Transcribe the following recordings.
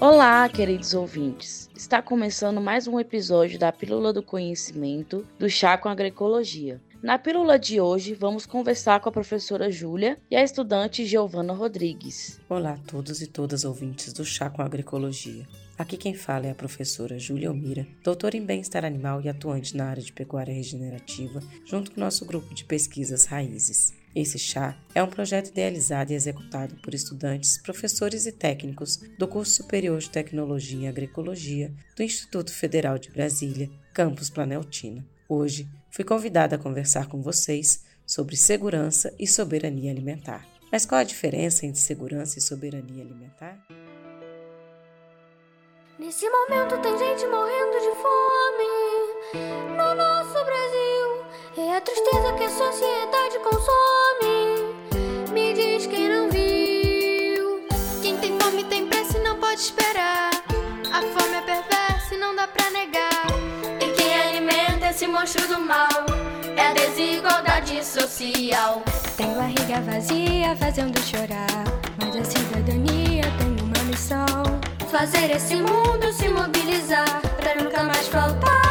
Olá, queridos ouvintes! Está começando mais um episódio da Pílula do Conhecimento do Chá com Agroecologia. Na pílula de hoje, vamos conversar com a professora Júlia e a estudante Giovana Rodrigues. Olá a todos e todas ouvintes do Chá com Agroecologia. Aqui quem fala é a professora Júlia Almira, doutora em bem-estar animal e atuante na área de pecuária regenerativa, junto com nosso grupo de pesquisas Raízes. Esse chá é um projeto idealizado e executado por estudantes, professores e técnicos do curso superior de Tecnologia em Agroecologia do Instituto Federal de Brasília, campus Planaltina. Hoje fui convidada a conversar com vocês sobre segurança e soberania alimentar. Mas qual a diferença entre segurança e soberania alimentar? Nesse momento tem gente morrendo de fome no nosso Brasil. É a tristeza que a sociedade consome. Monstro do mal. É a desigualdade social. Tem barriga vazia fazendo chorar, mas a cidadania tem uma missão. Fazer esse mundo se mobilizar para nunca mais faltar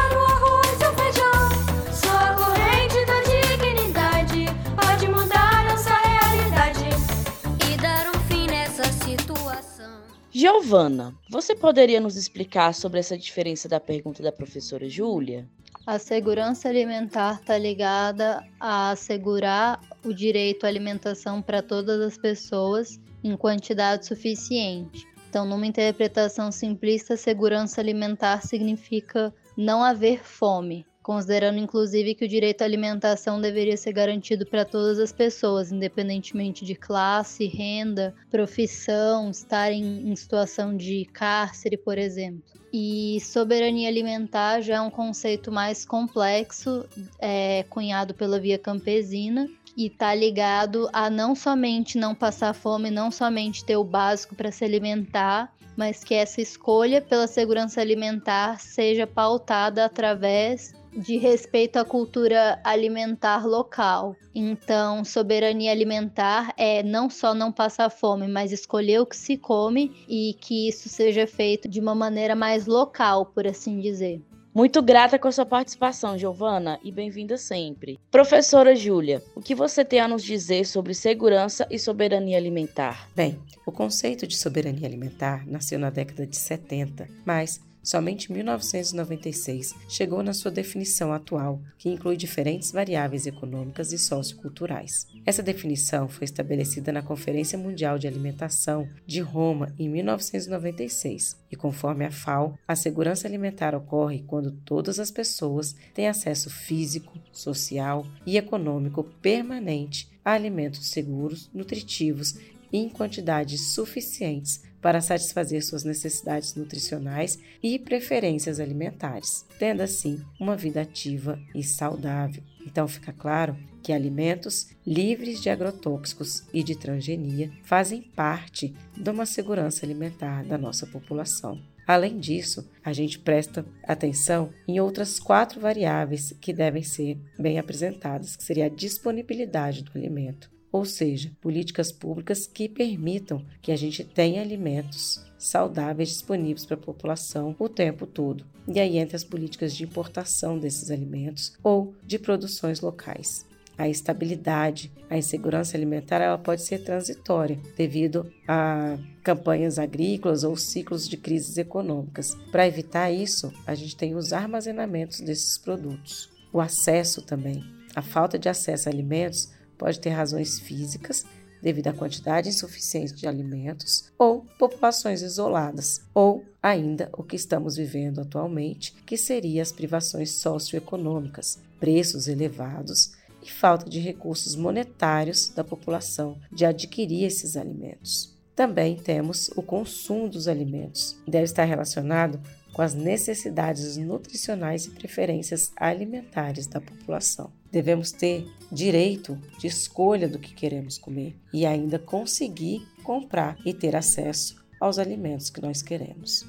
Giovana, você poderia nos explicar sobre essa diferença da pergunta da professora Júlia? A segurança alimentar está ligada a assegurar o direito à alimentação para todas as pessoas em quantidade suficiente. Então, numa interpretação simplista, segurança alimentar significa não haver fome, considerando inclusive que o direito à alimentação deveria ser garantido para todas as pessoas, independentemente de classe, renda, profissão, estarem em situação de cárcere, por exemplo. E soberania alimentar já é um conceito mais complexo, é, cunhado pela via campesina, e está ligado a não somente não passar fome, não somente ter o básico para se alimentar, mas que essa escolha pela segurança alimentar seja pautada através de respeito à cultura alimentar local. Então, soberania alimentar é não só não passar fome, mas escolher o que se come e que isso seja feito de uma maneira mais local, por assim dizer. Muito grata com a sua participação, Giovana, e bem-vinda sempre. Professora Júlia, o que você tem a nos dizer sobre segurança e soberania alimentar? Bem, o conceito de soberania alimentar nasceu na década de 70, mas Somente em 1996 chegou na sua definição atual, que inclui diferentes variáveis econômicas e socioculturais. Essa definição foi estabelecida na Conferência Mundial de Alimentação de Roma em 1996, e conforme a FAO, a segurança alimentar ocorre quando todas as pessoas têm acesso físico, social e econômico permanente a alimentos seguros, nutritivos e em quantidades suficientes para satisfazer suas necessidades nutricionais e preferências alimentares, tendo assim uma vida ativa e saudável. Então fica claro que alimentos livres de agrotóxicos e de transgenia fazem parte de uma segurança alimentar da nossa população. Além disso, a gente presta atenção em outras quatro variáveis que devem ser bem apresentadas, que seria a disponibilidade do alimento, ou seja, políticas públicas que permitam que a gente tenha alimentos saudáveis disponíveis para a população o tempo todo. E aí entre as políticas de importação desses alimentos ou de produções locais. A estabilidade, a insegurança alimentar, ela pode ser transitória devido a campanhas agrícolas ou ciclos de crises econômicas. Para evitar isso, a gente tem os armazenamentos desses produtos. O acesso também. A falta de acesso a alimentos Pode ter razões físicas, devido à quantidade insuficiente de alimentos, ou populações isoladas, ou ainda o que estamos vivendo atualmente, que seria as privações socioeconômicas, preços elevados e falta de recursos monetários da população de adquirir esses alimentos. Também temos o consumo dos alimentos, deve estar relacionado com as necessidades nutricionais e preferências alimentares da população. Devemos ter direito de escolha do que queremos comer e ainda conseguir comprar e ter acesso aos alimentos que nós queremos.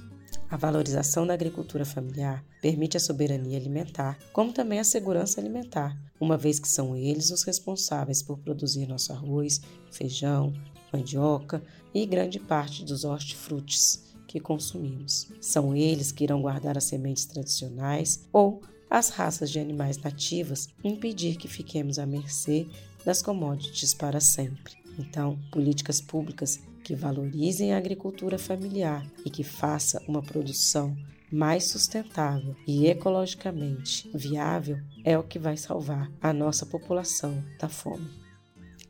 A valorização da agricultura familiar permite a soberania alimentar, como também a segurança alimentar, uma vez que são eles os responsáveis por produzir nosso arroz, feijão, mandioca e grande parte dos hortifrutis que consumimos. São eles que irão guardar as sementes tradicionais ou as raças de animais nativas impedir que fiquemos à mercê das commodities para sempre. Então, políticas públicas que valorizem a agricultura familiar e que faça uma produção mais sustentável e ecologicamente viável é o que vai salvar a nossa população da fome.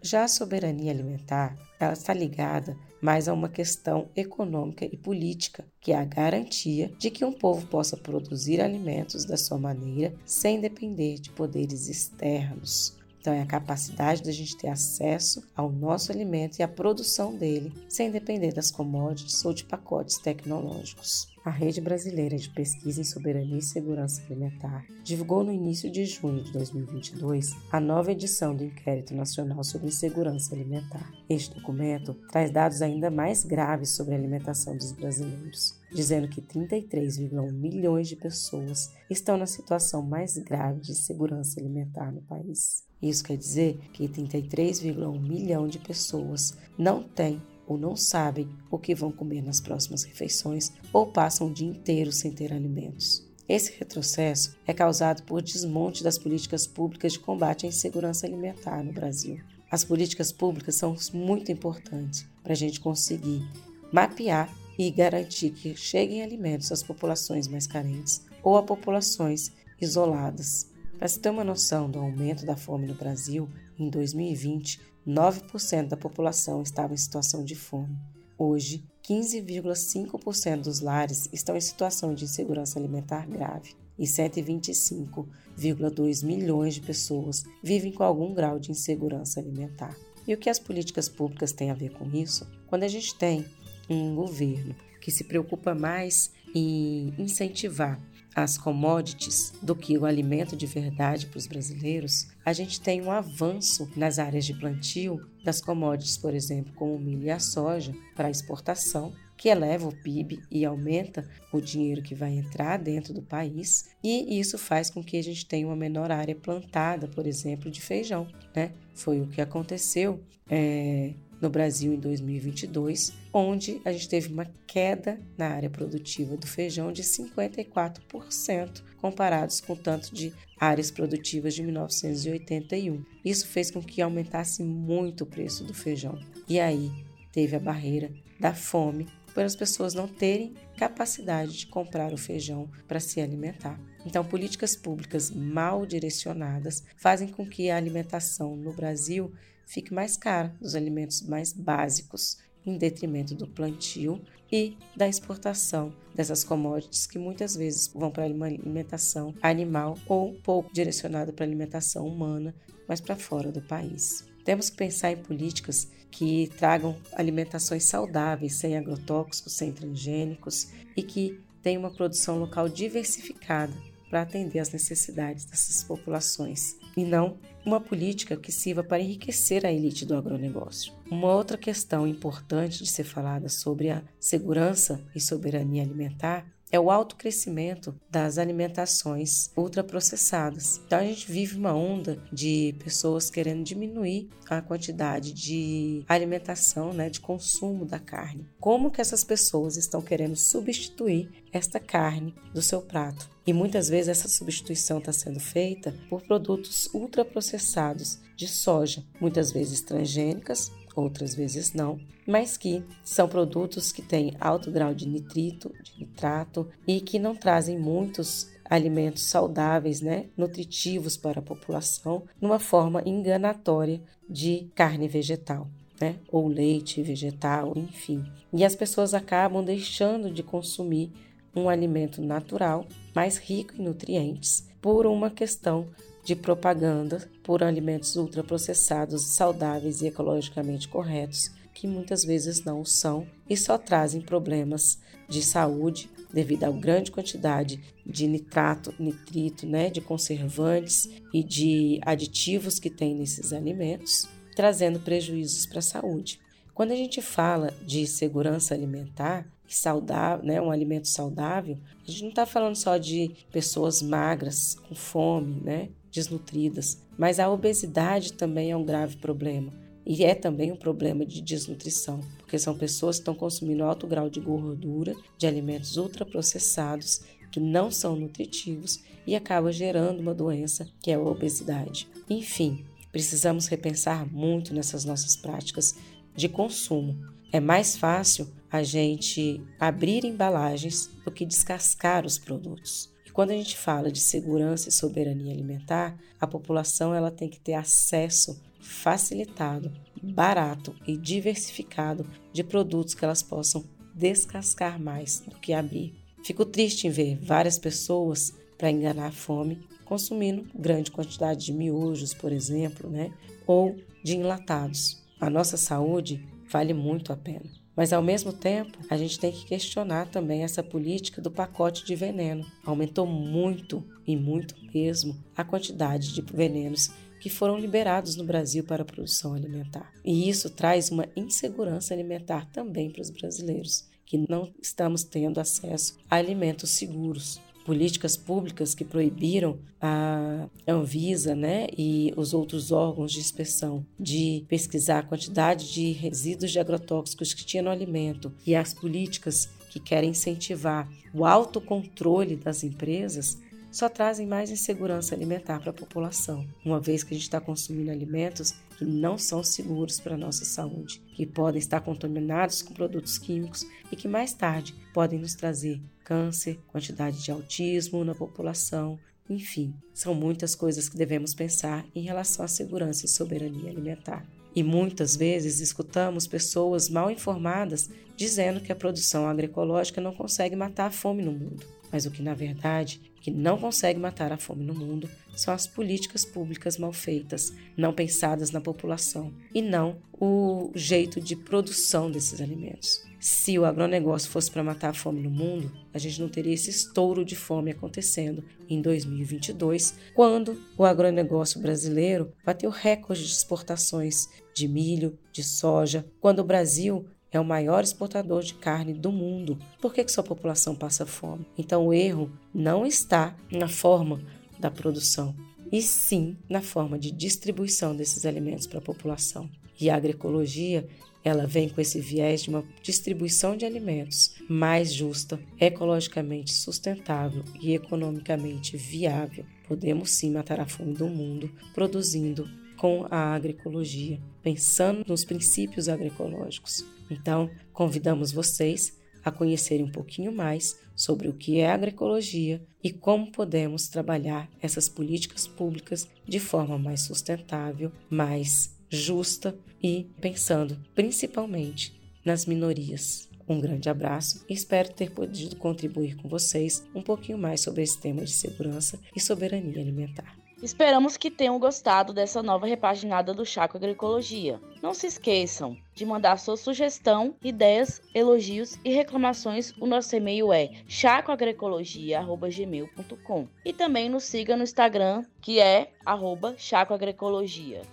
Já a soberania alimentar, ela está ligada mais a uma questão econômica e política, que é a garantia de que um povo possa produzir alimentos da sua maneira sem depender de poderes externos. Então, é a capacidade da gente ter acesso ao nosso alimento e à produção dele, sem depender das commodities ou de pacotes tecnológicos. A Rede Brasileira de Pesquisa em Soberania e Segurança Alimentar divulgou no início de junho de 2022 a nova edição do Inquérito Nacional sobre Insegurança Alimentar. Este documento traz dados ainda mais graves sobre a alimentação dos brasileiros, dizendo que 33,1 milhões de pessoas estão na situação mais grave de insegurança alimentar no país. Isso quer dizer que 33,1 milhão de pessoas não têm ou não sabem o que vão comer nas próximas refeições ou passam o dia inteiro sem ter alimentos. Esse retrocesso é causado por desmonte das políticas públicas de combate à insegurança alimentar no Brasil. As políticas públicas são muito importantes para a gente conseguir mapear e garantir que cheguem alimentos às populações mais carentes ou a populações isoladas. Para se ter uma noção do aumento da fome no Brasil, em 2020, 9% da população estava em situação de fome. Hoje, 15,5% dos lares estão em situação de insegurança alimentar grave e 125,2 milhões de pessoas vivem com algum grau de insegurança alimentar. E o que as políticas públicas têm a ver com isso? Quando a gente tem um governo que se preocupa mais em incentivar as commodities do que o alimento de verdade para os brasileiros, a gente tem um avanço nas áreas de plantio das commodities, por exemplo, como o milho e a soja, para exportação, que eleva o PIB e aumenta o dinheiro que vai entrar dentro do país, e isso faz com que a gente tenha uma menor área plantada, por exemplo, de feijão. Né? Foi o que aconteceu é, no Brasil em 2022, onde a gente teve uma queda na área produtiva do feijão de 54%, comparados com o tanto de áreas produtivas de 1981. Isso fez com que aumentasse muito o preço do feijão. E aí teve a barreira da fome por as pessoas não terem capacidade de comprar o feijão para se alimentar. Então, políticas públicas mal direcionadas fazem com que a alimentação no Brasil fique mais cara dos alimentos mais básicos, em detrimento do plantio e da exportação dessas commodities que muitas vezes vão para uma alimentação animal ou pouco direcionada para alimentação humana, mas para fora do país. Temos que pensar em políticas que tragam alimentações saudáveis, sem agrotóxicos, sem transgênicos e que tenham uma produção local diversificada para atender às necessidades dessas populações e não uma política que sirva para enriquecer a elite do agronegócio. Uma outra questão importante de ser falada sobre a segurança e soberania alimentar é o alto crescimento das alimentações ultraprocessadas. Então a gente vive uma onda de pessoas querendo diminuir a quantidade de alimentação, né, de consumo da carne. Como que essas pessoas estão querendo substituir esta carne do seu prato? E muitas vezes essa substituição está sendo feita por produtos ultraprocessados de soja, muitas vezes transgênicas outras vezes não, mas que são produtos que têm alto grau de nitrito, de nitrato e que não trazem muitos alimentos saudáveis, né, nutritivos para a população, numa forma enganatória de carne vegetal. Né, ou leite vegetal, enfim. E as pessoas acabam deixando de consumir um alimento natural mais rico em nutrientes por uma questão de propaganda por alimentos ultraprocessados, saudáveis e ecologicamente corretos, que muitas vezes não são e só trazem problemas de saúde devido à grande quantidade de nitrato, nitrito, né, de conservantes e de aditivos que tem nesses alimentos, trazendo prejuízos para a saúde. Quando a gente fala de segurança alimentar, saudável, né, um alimento saudável, a gente não está falando só de pessoas magras, com fome, né, desnutridas, mas a obesidade também é um grave problema. E é também um problema de desnutrição, porque são pessoas que estão consumindo alto grau de gordura, de alimentos ultraprocessados que não são nutritivos e acaba gerando uma doença que é a obesidade. Enfim, precisamos repensar muito nessas nossas práticas de consumo. É mais fácil a gente abrir embalagens do que descascar os produtos. Quando a gente fala de segurança e soberania alimentar, a população ela tem que ter acesso facilitado, barato e diversificado de produtos que elas possam descascar mais do que abrir. Fico triste em ver várias pessoas, para enganar a fome, consumindo grande quantidade de miojos, por exemplo, né? ou de enlatados. A nossa saúde vale muito a pena. Mas ao mesmo tempo, a gente tem que questionar também essa política do pacote de veneno. Aumentou muito e muito mesmo a quantidade de venenos que foram liberados no Brasil para a produção alimentar. E isso traz uma insegurança alimentar também para os brasileiros, que não estamos tendo acesso a alimentos seguros políticas públicas que proibiram a Anvisa né, e os outros órgãos de inspeção de pesquisar a quantidade de resíduos de agrotóxicos que tinha no alimento e as políticas que querem incentivar o autocontrole das empresas só trazem mais insegurança alimentar para a população, uma vez que a gente está consumindo alimentos que não são seguros para a nossa saúde, que podem estar contaminados com produtos químicos e que mais tarde podem nos trazer câncer, quantidade de autismo na população, enfim, são muitas coisas que devemos pensar em relação à segurança e soberania alimentar. E muitas vezes escutamos pessoas mal informadas dizendo que a produção agroecológica não consegue matar a fome no mundo. Mas o que na verdade que não consegue matar a fome no mundo são as políticas públicas mal feitas, não pensadas na população, e não o jeito de produção desses alimentos. Se o agronegócio fosse para matar a fome no mundo, a gente não teria esse estouro de fome acontecendo em 2022, quando o agronegócio brasileiro bateu recorde de exportações de milho, de soja, quando o Brasil é o maior exportador de carne do mundo. Por que, que sua população passa fome? Então o erro não está na forma da produção, e sim na forma de distribuição desses alimentos para a população. E a agroecologia ela vem com esse viés de uma distribuição de alimentos mais justa, ecologicamente sustentável e economicamente viável. Podemos sim matar a fome do mundo produzindo com a agroecologia, pensando nos princípios agroecológicos. Então, convidamos vocês a conhecerem um pouquinho mais sobre o que é agroecologia e como podemos trabalhar essas políticas públicas de forma mais sustentável, mais justa e pensando principalmente nas minorias. Um grande abraço e espero ter podido contribuir com vocês um pouquinho mais sobre esse tema de segurança e soberania alimentar. Esperamos que tenham gostado dessa nova repaginada do Chaco Agroecologia. Não se esqueçam de mandar sua sugestão, ideias, elogios e reclamações. O nosso e-mail é chacoagroecologia.gmail.com E também nos siga no Instagram, que é arroba chacoagroecologia.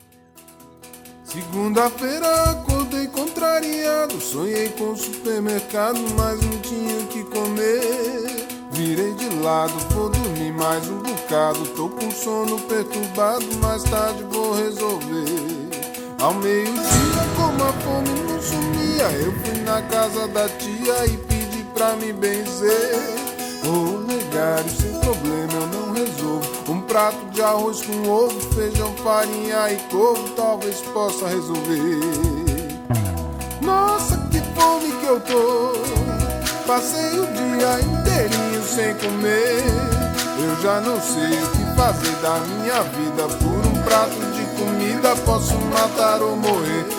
Segunda-feira acordei contrariado, sonhei com o supermercado, mas não tinha o que comer. Virei de lado, vou dormir mais um bocado. Tô com sono perturbado, mais tarde vou resolver. Ao meio-dia, como a fome não sumia, eu fui na casa da tia e pedi pra me benzer. Ô oh, sem prato de arroz com ovo, feijão, farinha e couve, talvez possa resolver. Nossa, que fome que eu tô! Passei o dia inteirinho sem comer. Eu já não sei o que fazer da minha vida. Por um prato de comida posso matar ou morrer.